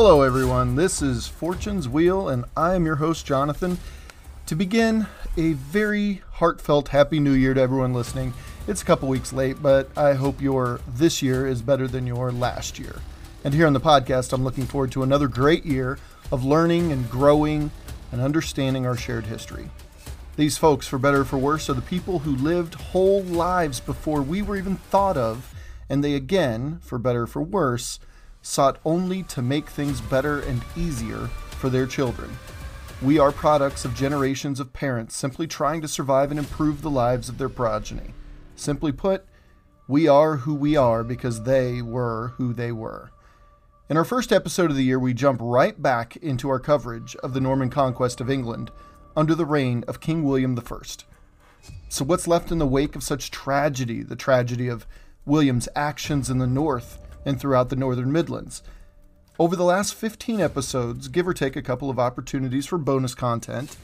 Hello, everyone. This is Fortune's Wheel, and I am your host, Jonathan. To begin, a very heartfelt Happy New Year to everyone listening. It's a couple weeks late, but I hope your this year is better than your last year. And here on the podcast, I'm looking forward to another great year of learning and growing and understanding our shared history. These folks, for better or for worse, are the people who lived whole lives before we were even thought of, and they again, for better or for worse, sought only to make things better and easier for their children. We are products of generations of parents simply trying to survive and improve the lives of their progeny. Simply put, we are who we are because they were who they were. In our first episode of the year, we jump right back into our coverage of the Norman conquest of England under the reign of King William I. So, what's left in the wake of such tragedy, the tragedy of William's actions in the North and throughout the Northern Midlands? Over the last 15 episodes, give or take a couple of opportunities for bonus content,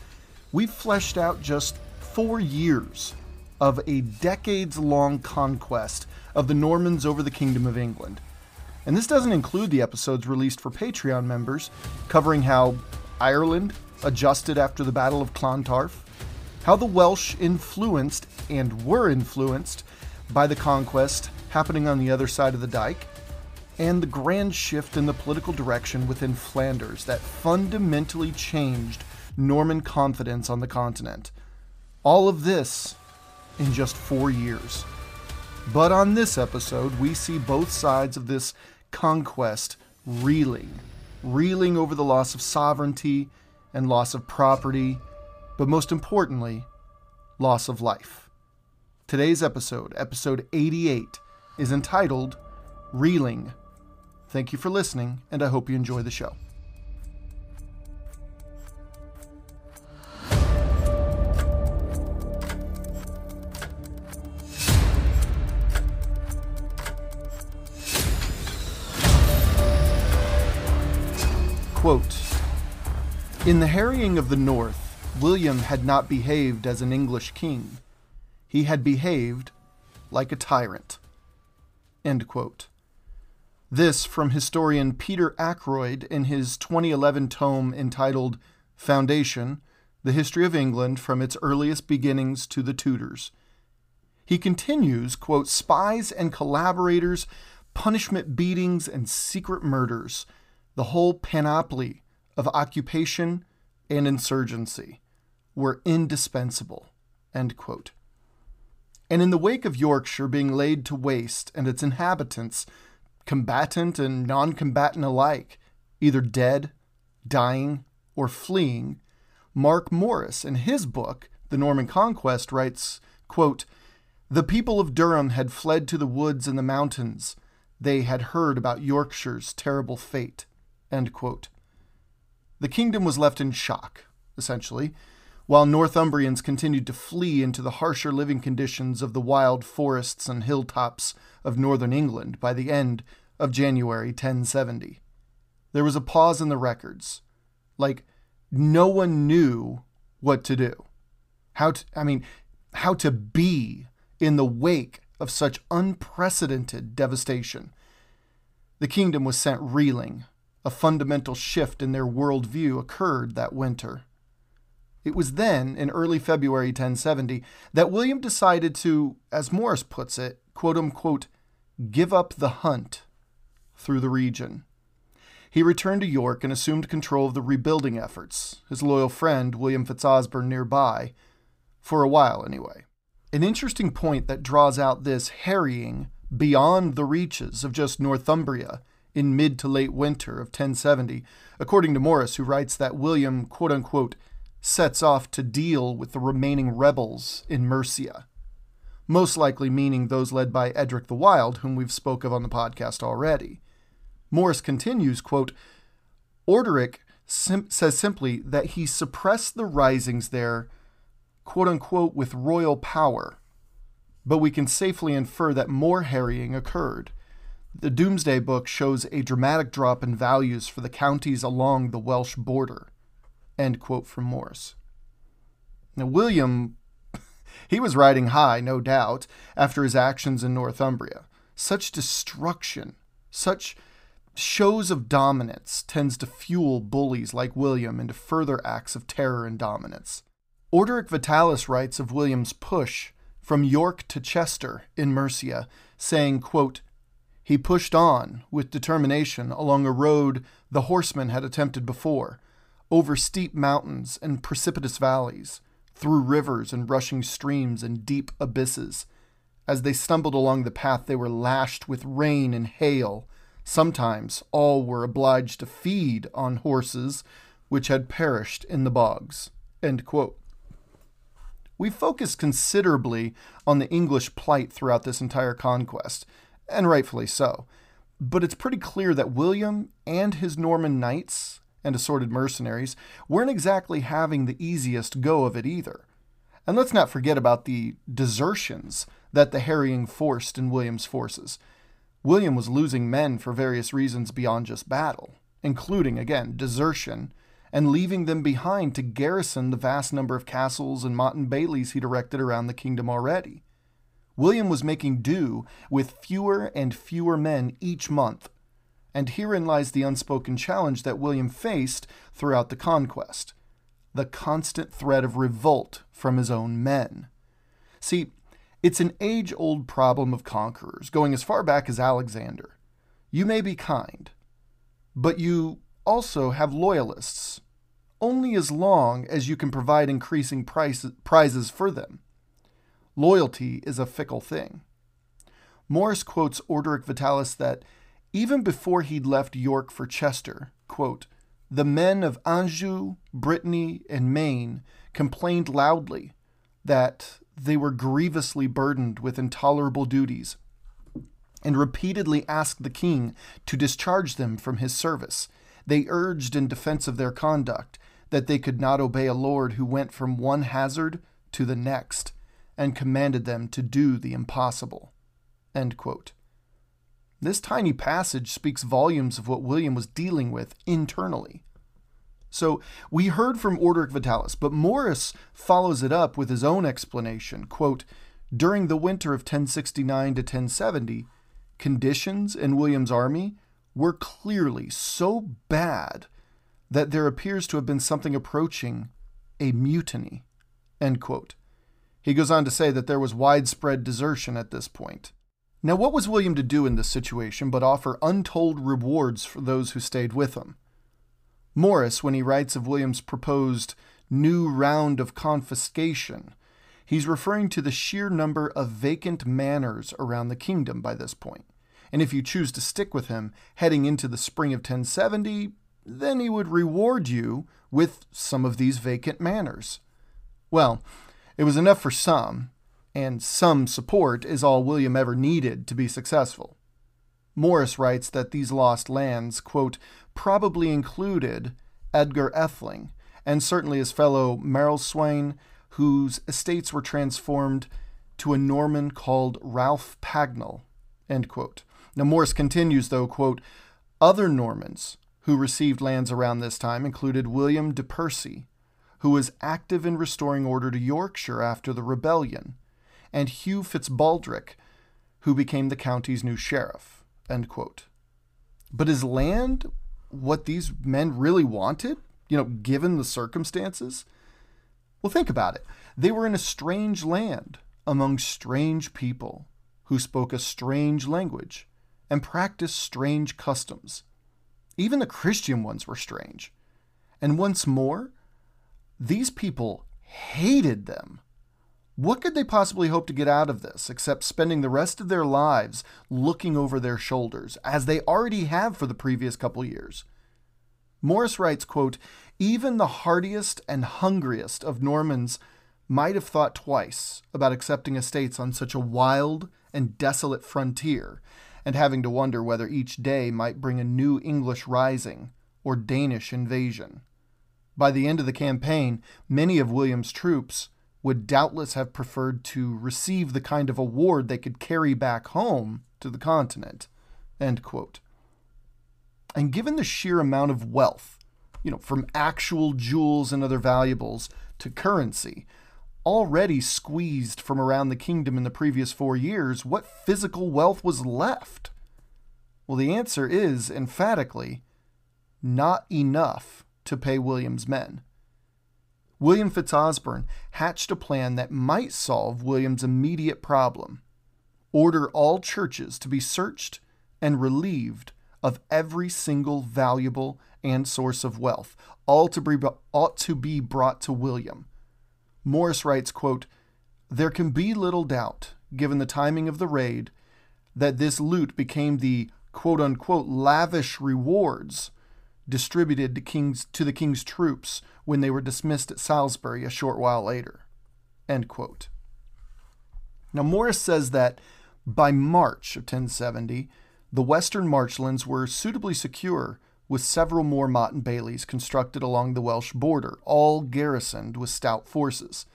we've fleshed out just four years of a decades long conquest of the Normans over the Kingdom of England. And this doesn't include the episodes released for Patreon members, covering how Ireland adjusted after the Battle of Clontarf, how the Welsh influenced and were influenced by the conquest happening on the other side of the dike, and the grand shift in the political direction within Flanders that fundamentally changed Norman confidence on the continent. All of this in just four years. But on this episode, we see both sides of this conquest reeling, reeling over the loss of sovereignty and loss of property, but most importantly, loss of life. Today's episode, episode 88, is entitled Reeling Thank you for listening, and I hope you enjoy the show. Quote In the harrying of the North, William had not behaved as an English king. He had behaved like a tyrant. End quote. This from historian Peter Ackroyd in his 2011 tome entitled Foundation The History of England from its Earliest Beginnings to the Tudors. He continues, quote, spies and collaborators, punishment beatings, and secret murders, the whole panoply of occupation and insurgency were indispensable, end quote. And in the wake of Yorkshire being laid to waste and its inhabitants combatant and non combatant alike, either dead, dying, or fleeing, Mark Morris, in his book, The Norman Conquest, writes, quote, The people of Durham had fled to the woods and the mountains. They had heard about Yorkshire's terrible fate. End quote. The kingdom was left in shock, essentially, while Northumbrians continued to flee into the harsher living conditions of the wild forests and hilltops of northern England by the end of January 1070. There was a pause in the records. Like, no one knew what to do. How to, I mean, how to be in the wake of such unprecedented devastation. The kingdom was sent reeling. A fundamental shift in their worldview occurred that winter. It was then, in early February 1070, that William decided to, as Morris puts it, quote unquote, give up the hunt through the region. He returned to York and assumed control of the rebuilding efforts, his loyal friend, William Fitzosborne, nearby, for a while anyway. An interesting point that draws out this harrying beyond the reaches of just Northumbria in mid to late winter of 1070, according to Morris, who writes that William, quote unquote, sets off to deal with the remaining rebels in Mercia, most likely meaning those led by Edric the Wild, whom we've spoke of on the podcast already. Morris continues, quote, Orderic sim- says simply that he suppressed the risings there, quote unquote, with royal power. But we can safely infer that more harrying occurred. The Domesday Book shows a dramatic drop in values for the counties along the Welsh border. End quote from Morris. Now, William, he was riding high, no doubt, after his actions in Northumbria. Such destruction, such shows of dominance tends to fuel bullies like William into further acts of terror and dominance. Orderic Vitalis writes of William's push from York to Chester in Mercia, saying, quote, He pushed on with determination along a road the horsemen had attempted before, over steep mountains and precipitous valleys, through rivers and rushing streams and deep abysses. As they stumbled along the path, they were lashed with rain and hail. Sometimes all were obliged to feed on horses which had perished in the bogs. We focus considerably on the English plight throughout this entire conquest, and rightfully so. But it's pretty clear that William and his Norman knights and assorted mercenaries weren't exactly having the easiest go of it either. And let's not forget about the desertions that the harrying forced in William's forces. William was losing men for various reasons beyond just battle, including, again, desertion, and leaving them behind to garrison the vast number of castles and motte and baileys he'd erected around the kingdom already. William was making do with fewer and fewer men each month, and herein lies the unspoken challenge that William faced throughout the conquest the constant threat of revolt from his own men. See, it's an age old problem of conquerors, going as far back as Alexander. You may be kind, but you also have loyalists, only as long as you can provide increasing price, prizes for them. Loyalty is a fickle thing. Morris quotes Orderic Vitalis that even before he'd left York for Chester, quote, the men of Anjou, Brittany, and Maine complained loudly that they were grievously burdened with intolerable duties, and repeatedly asked the king to discharge them from his service. They urged in defense of their conduct that they could not obey a lord who went from one hazard to the next, and commanded them to do the impossible. This tiny passage speaks volumes of what William was dealing with internally. So we heard from Orderic Vitalis, but Morris follows it up with his own explanation. Quote, During the winter of 1069 to 1070, conditions in William's army were clearly so bad that there appears to have been something approaching a mutiny. End quote. He goes on to say that there was widespread desertion at this point. Now, what was William to do in this situation but offer untold rewards for those who stayed with him? Morris, when he writes of William's proposed new round of confiscation, he's referring to the sheer number of vacant manors around the kingdom by this point. And if you choose to stick with him heading into the spring of 1070, then he would reward you with some of these vacant manors. Well, it was enough for some, and some support is all William ever needed to be successful. Morris writes that these lost lands, quote, probably included Edgar Atheling, and certainly his fellow Merleswein, whose estates were transformed to a Norman called Ralph Pagnell. Now Morris continues, though, quote, other Normans who received lands around this time included William de Percy, who was active in restoring order to Yorkshire after the rebellion, and Hugh Fitzbaldrick, who became the county's new sheriff. But is land what these men really wanted, you know, given the circumstances? Well, think about it. They were in a strange land among strange people who spoke a strange language and practiced strange customs. Even the Christian ones were strange. And once more, these people hated them. What could they possibly hope to get out of this except spending the rest of their lives looking over their shoulders, as they already have for the previous couple years? Morris writes, quote, Even the hardiest and hungriest of Normans might have thought twice about accepting estates on such a wild and desolate frontier, and having to wonder whether each day might bring a new English rising or Danish invasion. By the end of the campaign, many of William's troops would doubtless have preferred to receive the kind of award they could carry back home to the continent. And given the sheer amount of wealth, you know, from actual jewels and other valuables to currency, already squeezed from around the kingdom in the previous four years, what physical wealth was left? Well, the answer is emphatically not enough to pay William's men. William Fitzosborne hatched a plan that might solve William's immediate problem order all churches to be searched and relieved of every single valuable and source of wealth, all to be, ought to be brought to William. Morris writes, quote, There can be little doubt, given the timing of the raid, that this loot became the quote unquote lavish rewards distributed to, king's, to the king's troops when they were dismissed at Salisbury a short while later. Now, Morris says that by March of 1070, the western marchlands were suitably secure, with several more motte and baileys constructed along the Welsh border, all garrisoned with stout forces.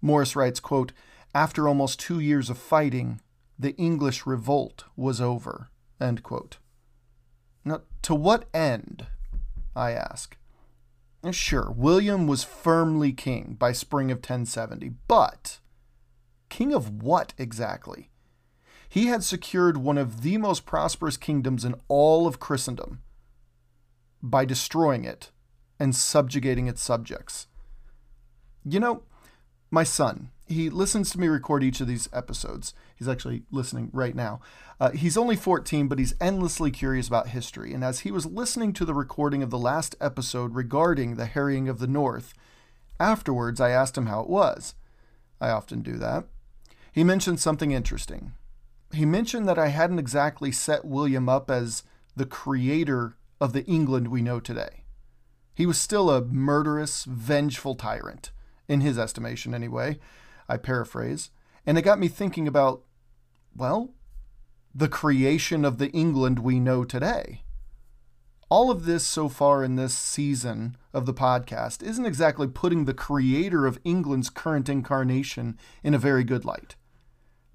Morris writes, quote, After almost two years of fighting, the English revolt was over. End quote. Now, to what end? I ask. Sure, William was firmly king by spring of 1070, but king of what exactly? He had secured one of the most prosperous kingdoms in all of Christendom by destroying it and subjugating its subjects. You know, my son, he listens to me record each of these episodes. He's actually listening right now. Uh, he's only 14, but he's endlessly curious about history. And as he was listening to the recording of the last episode regarding the harrying of the North, afterwards I asked him how it was. I often do that. He mentioned something interesting. He mentioned that I hadn't exactly set William up as the creator of the England we know today. He was still a murderous, vengeful tyrant, in his estimation anyway I paraphrase, and it got me thinking about, well, the creation of the England we know today. All of this so far in this season of the podcast isn't exactly putting the creator of England's current incarnation in a very good light.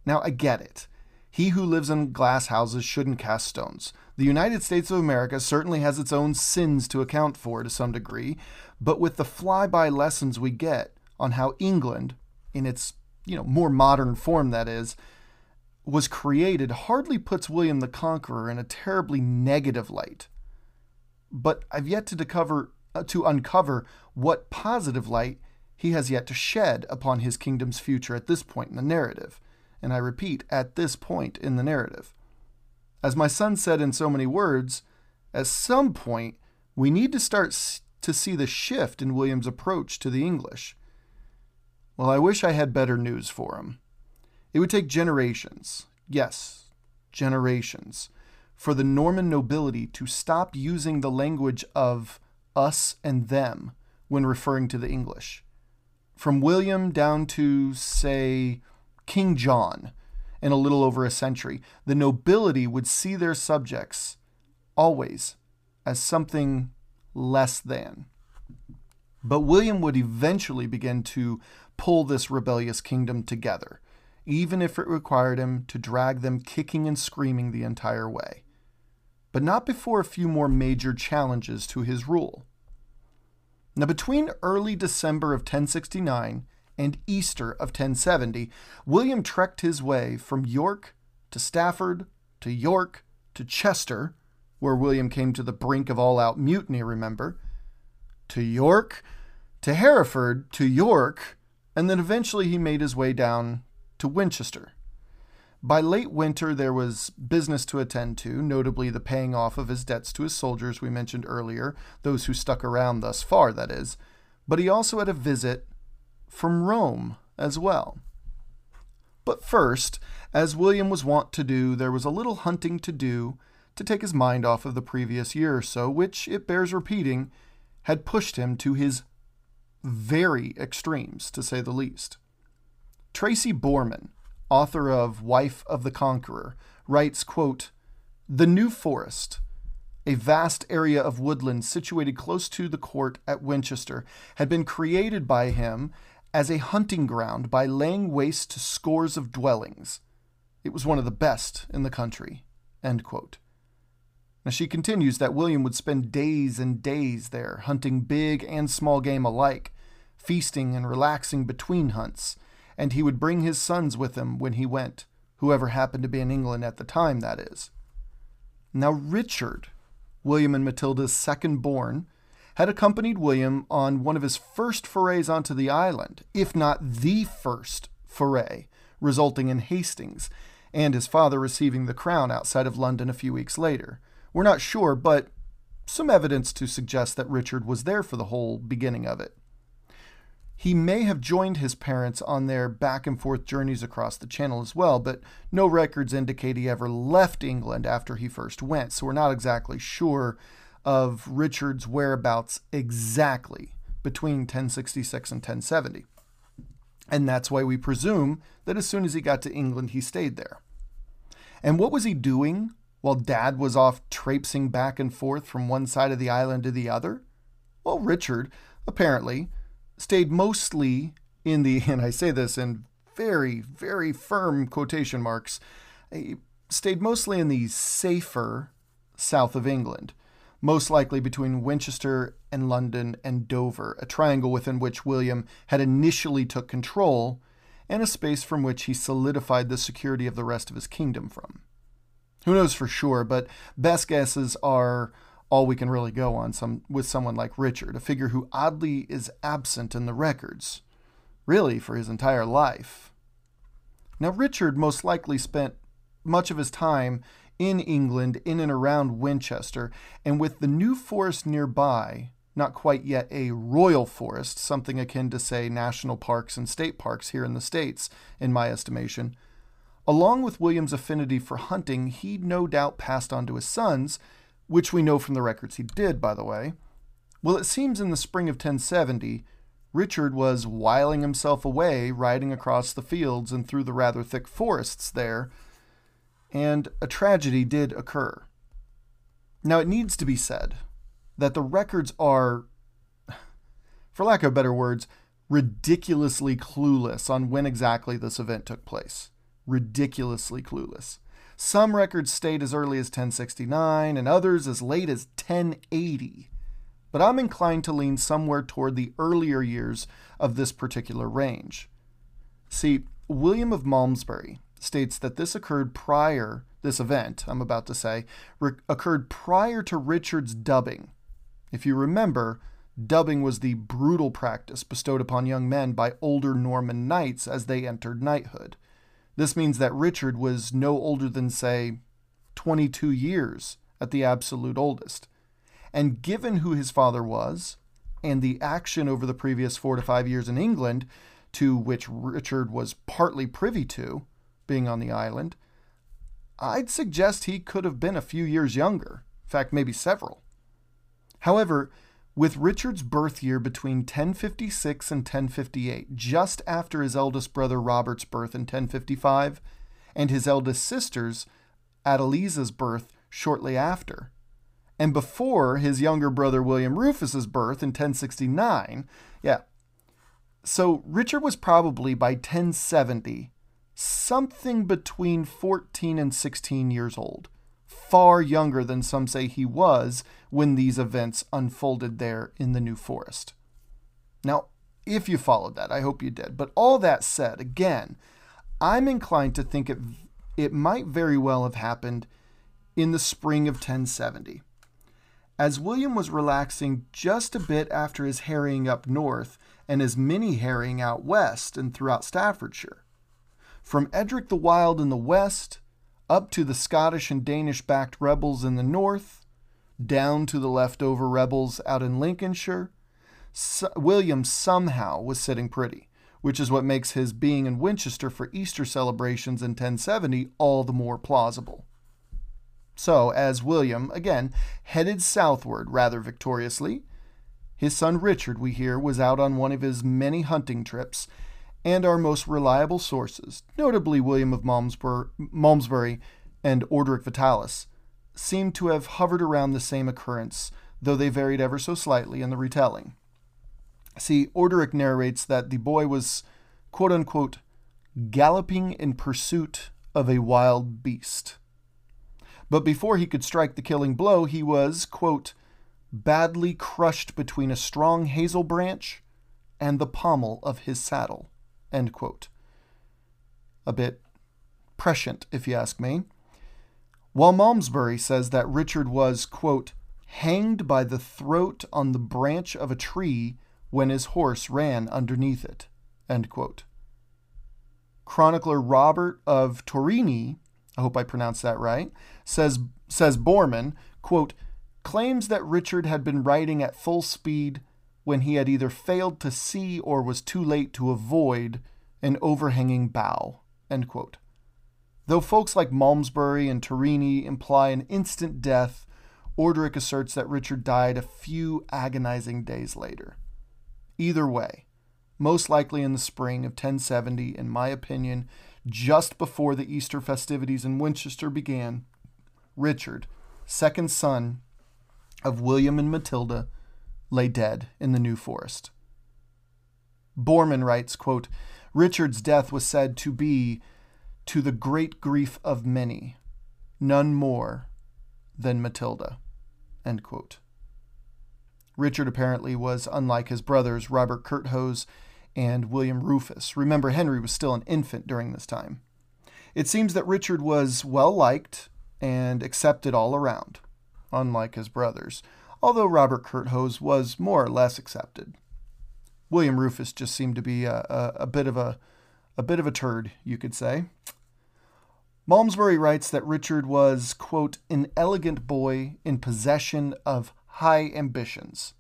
Now, I get it. He who lives in glass houses shouldn't cast stones. The United States of America certainly has its own sins to account for to some degree, but with the flyby lessons we get on how England, in its you know more modern form that is was created hardly puts William the Conqueror in a terribly negative light. But I've yet to discover uh, to uncover what positive light he has yet to shed upon his kingdom's future at this point in the narrative. And I repeat, at this point in the narrative. As my son said in so many words, at some point we need to start to see the shift in William's approach to the English. Well, I wish I had better news for him. It would take generations, yes, generations, for the Norman nobility to stop using the language of us and them when referring to the English. From William down to, say, King John, in a little over a century, the nobility would see their subjects always as something less than. But William would eventually begin to pull this rebellious kingdom together, even if it required him to drag them kicking and screaming the entire way. But not before a few more major challenges to his rule. Now, between early December of 1069 and Easter of 1070, William trekked his way from York to Stafford to York to Chester, where William came to the brink of all out mutiny, remember, to York, to Hereford, to York, and then eventually he made his way down to Winchester. By late winter, there was business to attend to, notably the paying off of his debts to his soldiers we mentioned earlier, those who stuck around thus far, that is. But he also had a visit from Rome as well. But first, as William was wont to do, there was a little hunting to do to take his mind off of the previous year or so, which, it bears repeating, had pushed him to his very extremes, to say the least. Tracy Borman, author of Wife of the Conqueror, writes, quote, The New Forest, a vast area of woodland situated close to the court at Winchester, had been created by him as a hunting ground by laying waste to scores of dwellings. It was one of the best in the country. Now, she continues that William would spend days and days there, hunting big and small game alike, feasting and relaxing between hunts, and he would bring his sons with him when he went, whoever happened to be in England at the time, that is. Now, Richard, William and Matilda's second born, had accompanied William on one of his first forays onto the island, if not the first foray, resulting in Hastings and his father receiving the crown outside of London a few weeks later. We're not sure, but some evidence to suggest that Richard was there for the whole beginning of it. He may have joined his parents on their back and forth journeys across the channel as well, but no records indicate he ever left England after he first went, so we're not exactly sure of Richard's whereabouts exactly between 1066 and 1070. And that's why we presume that as soon as he got to England, he stayed there. And what was he doing while dad was off traipsing back and forth from one side of the island to the other? Well, Richard, apparently, stayed mostly in the, and I say this in very, very firm quotation marks, eh, stayed mostly in the safer south of England most likely between Winchester and London and Dover, a triangle within which William had initially took control, and a space from which he solidified the security of the rest of his kingdom from. Who knows for sure, but best guesses are all we can really go on some with someone like Richard, a figure who oddly is absent in the records, really for his entire life. Now Richard most likely spent much of his time in England, in and around Winchester, and with the new forest nearby, not quite yet a royal forest, something akin to, say, national parks and state parks here in the States, in my estimation. Along with William's affinity for hunting, he no doubt passed on to his sons, which we know from the records he did, by the way. Well, it seems in the spring of 1070, Richard was whiling himself away, riding across the fields and through the rather thick forests there, and a tragedy did occur. Now, it needs to be said that the records are, for lack of better words, ridiculously clueless on when exactly this event took place. Ridiculously clueless. Some records state as early as 1069 and others as late as 1080. But I'm inclined to lean somewhere toward the earlier years of this particular range. See, William of Malmesbury, states that this occurred prior, this event, I'm about to say, re- occurred prior to Richard's dubbing. If you remember, dubbing was the brutal practice bestowed upon young men by older Norman knights as they entered knighthood. This means that Richard was no older than, say, 22 years at the absolute oldest. And given who his father was, and the action over the previous four to five years in England, to which Richard was partly privy to, being on the island, I'd suggest he could have been a few years younger, in fact, maybe several. However, with Richard's birth year between 1056 and 1058, just after his eldest brother Robert's birth in 1055, and his eldest sister's, Adeliza's birth, shortly after, and before his younger brother William Rufus's birth in 1069, yeah. So Richard was probably by 1070 something between 14 and 16 years old, far younger than some say he was when these events unfolded there in the New Forest. Now, if you followed that, I hope you did. But all that said, again, I'm inclined to think it, it might very well have happened in the spring of 1070. As William was relaxing just a bit after his harrying up north and his mini harrying out west and throughout Staffordshire, from Edric the Wild in the west, up to the Scottish and Danish backed rebels in the north, down to the leftover rebels out in Lincolnshire, so- William somehow was sitting pretty, which is what makes his being in Winchester for Easter celebrations in 1070 all the more plausible. So, as William, again, headed southward rather victoriously, his son Richard, we hear, was out on one of his many hunting trips and our most reliable sources, notably William of Malmesbury, and Orderic Vitalis, seem to have hovered around the same occurrence, though they varied ever so slightly in the retelling. See, Orderic narrates that the boy was, quote unquote, galloping in pursuit of a wild beast. But before he could strike the killing blow, he was, quote, badly crushed between a strong hazel branch and the pommel of his saddle. End quote. A bit prescient, if you ask me. while Malmesbury says that Richard was, quote, hanged by the throat on the branch of a tree when his horse ran underneath it, end quote. Chronicler Robert of Torigni, I hope I pronounced that right, says, says Borman, quote, claims that Richard had been riding at full speed when he had either failed to see or was too late to avoid an overhanging bough. Though folks like Malmesbury and Torigni imply an instant death, Orderic asserts that Richard died a few agonizing days later. Either way, most likely in the spring of 1070, in my opinion, just before the Easter festivities in Winchester began, Richard, second son of William and Matilda, lay dead in the New Forest. Borman writes, quote, Richard's death was said to be to the great grief of many, none more than Matilda. Richard apparently was unlike his brothers, Robert Curthose and William Rufus. Remember, Henry was still an infant during this time. It seems that Richard was well liked and accepted all around, unlike his brothers, although Robert Curthose was more or less accepted. William Rufus just seemed to be a, a, a bit of a a bit of a turd, you could say. Malmesbury writes that Richard was, quote, an elegant boy in possession of high ambitions,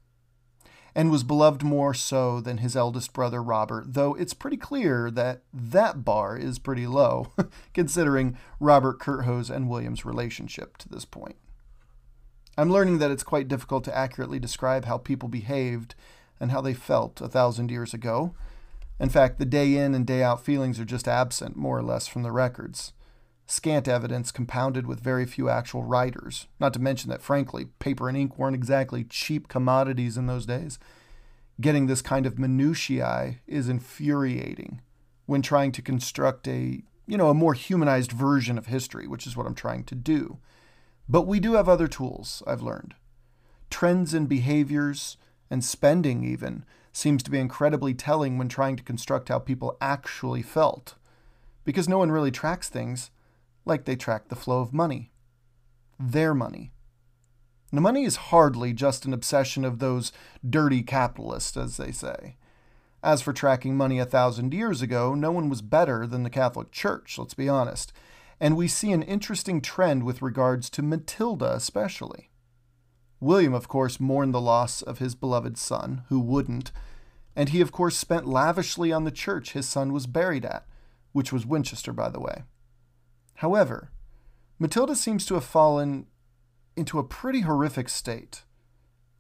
and was beloved more so than his eldest brother Robert, though it's pretty clear that that bar is pretty low, considering Robert Curthose and William's relationship to this point. I'm learning that it's quite difficult to accurately describe how people behaved and how they felt a thousand years ago. In fact, the day in and day out feelings are just absent, more or less, from the records. Scant evidence compounded with very few actual writers, not to mention that, frankly, paper and ink weren't exactly cheap commodities in those days. Getting this kind of minutiae is infuriating when trying to construct a, you know, a more humanized version of history, which is what I'm trying to do. But we do have other tools, I've learned. Trends in behaviors and spending, even, seems to be incredibly telling when trying to construct how people actually felt. Because no one really tracks things like they track the flow of money. Their money. Now, money is hardly just an obsession of those dirty capitalists, as they say. As for tracking money a thousand years ago, no one was better than the Catholic Church, let's be honest and we see an interesting trend with regards to Matilda especially. William, of course, mourned the loss of his beloved son, who wouldn't, and he, of course, spent lavishly on the church his son was buried at, which was Winchester, by the way. However, Matilda seems to have fallen into a pretty horrific state.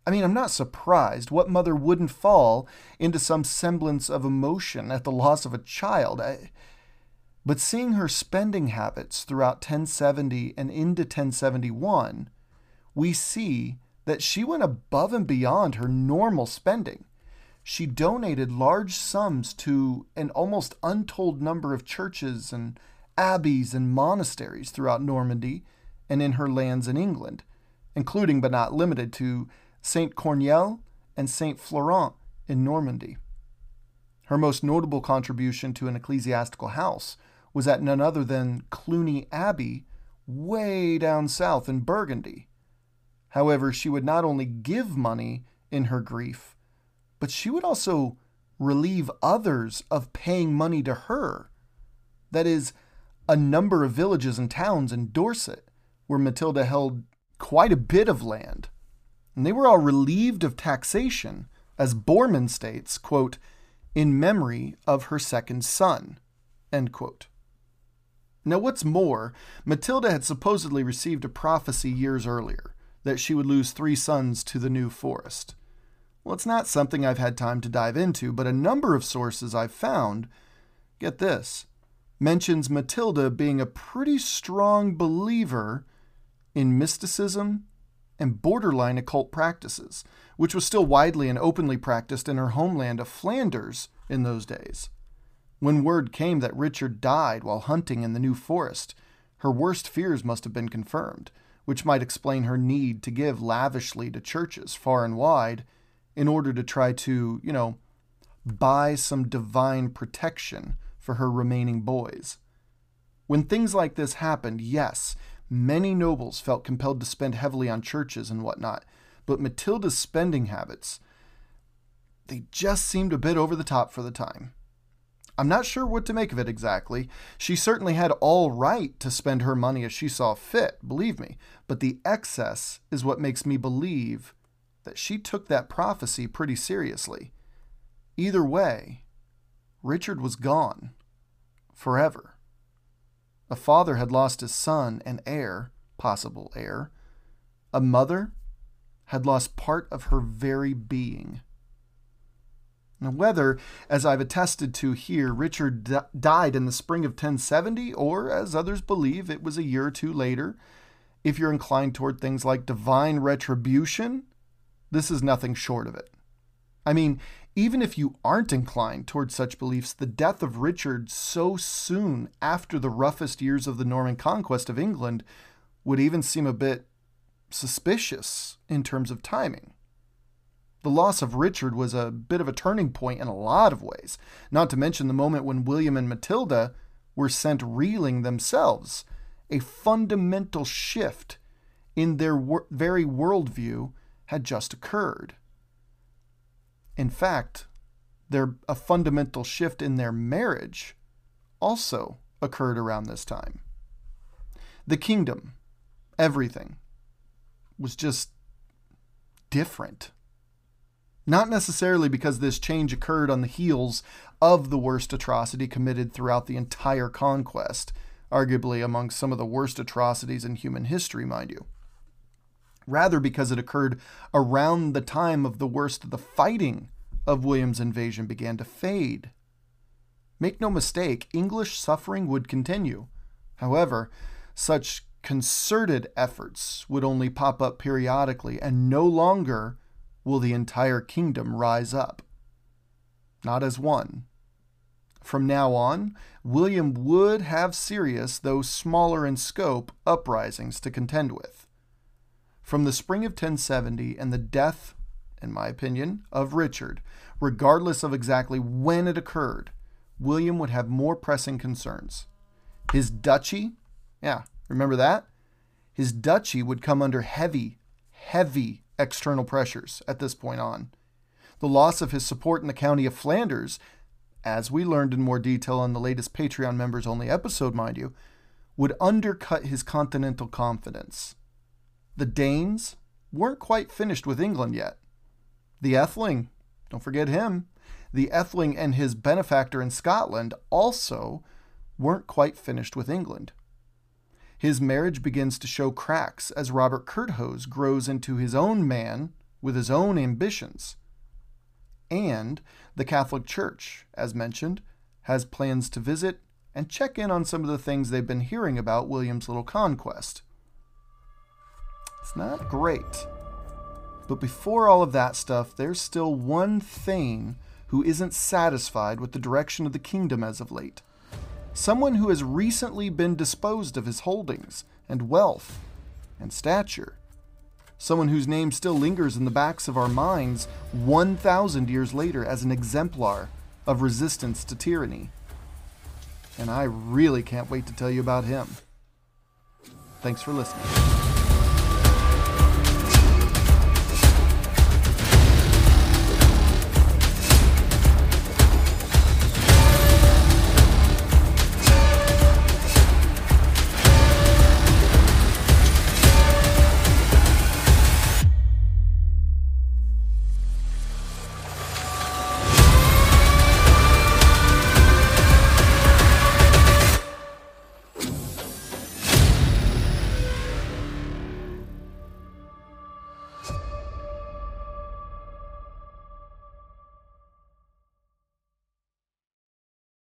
I mean, I'm not surprised. What mother wouldn't fall into some semblance of emotion at the loss of a child? I, but seeing her spending habits throughout 1070 and into 1071, we see that she went above and beyond her normal spending. She donated large sums to an almost untold number of churches and abbeys and monasteries throughout Normandy and in her lands in England, including but not limited to St. Cornel and St. Florent in Normandy. Her most notable contribution to an ecclesiastical house was at none other than Cluny Abbey, way down south in Burgundy. However, she would not only give money in her grief, but she would also relieve others of paying money to her. That is, a number of villages and towns in Dorset, where Matilda held quite a bit of land. And they were all relieved of taxation, as Borman states, quote, in memory of her second son. End quote. Now, what's more, Matilda had supposedly received a prophecy years earlier that she would lose three sons to the New Forest. Well, it's not something I've had time to dive into, but a number of sources I've found, get this, mentions Matilda being a pretty strong believer in mysticism and borderline occult practices, which was still widely and openly practiced in her homeland of Flanders in those days. When word came that Richard died while hunting in the New Forest, her worst fears must have been confirmed, which might explain her need to give lavishly to churches far and wide in order to try to, you know, buy some divine protection for her remaining boys. When things like this happened, yes, Many nobles felt compelled to spend heavily on churches and whatnot, but Matilda's spending habits, they just seemed a bit over the top for the time. I'm not sure what to make of it exactly. She certainly had all right to spend her money as she saw fit, believe me, but the excess is what makes me believe that she took that prophecy pretty seriously. Either way, Richard was gone forever. A father had lost his son and heir, possible heir. A mother had lost part of her very being. Whether, as I've attested to here, Richard d- died in the spring of 1070, or, as others believe, it was a year or two later, if you're inclined toward things like divine retribution, this is nothing short of it. I mean, even if you aren't inclined toward such beliefs, the death of Richard so soon after the roughest years of the Norman conquest of England would even seem a bit suspicious in terms of timing. The loss of Richard was a bit of a turning point in a lot of ways, not to mention the moment when William and Matilda were sent reeling themselves. A fundamental shift in their wor- very worldview had just occurred. In fact, their, a fundamental shift in their marriage also occurred around this time. The kingdom, everything, was just different. Not necessarily because this change occurred on the heels of the worst atrocity committed throughout the entire conquest, arguably among some of the worst atrocities in human history, mind you. Rather, because it occurred around the time of the worst of the fighting of William's invasion began to fade. Make no mistake, English suffering would continue. However, such concerted efforts would only pop up periodically and no longer will the entire kingdom rise up. Not as one. From now on, William would have serious, though smaller in scope, uprisings to contend with. From the spring of 1070 and the death, in my opinion, of Richard, regardless of exactly when it occurred, William would have more pressing concerns. His duchy, yeah, remember that? His duchy would come under heavy, heavy external pressures at this point on. The loss of his support in the county of Flanders, as we learned in more detail on the latest Patreon members only episode, mind you, would undercut his continental confidence. The Danes weren't quite finished with England yet. The Ethling, don't forget him, the Ethling and his benefactor in Scotland also weren't quite finished with England. His marriage begins to show cracks as Robert Curthose grows into his own man with his own ambitions. And the Catholic Church, as mentioned, has plans to visit and check in on some of the things they've been hearing about William's little conquest. It's not great. But before all of that stuff, there's still one Thane who isn't satisfied with the direction of the kingdom as of late someone who has recently been disposed of his holdings and wealth and stature, someone whose name still lingers in the backs of our minds 1,000 years later as an exemplar of resistance to tyranny. And I really can't wait to tell you about him. Thanks for listening.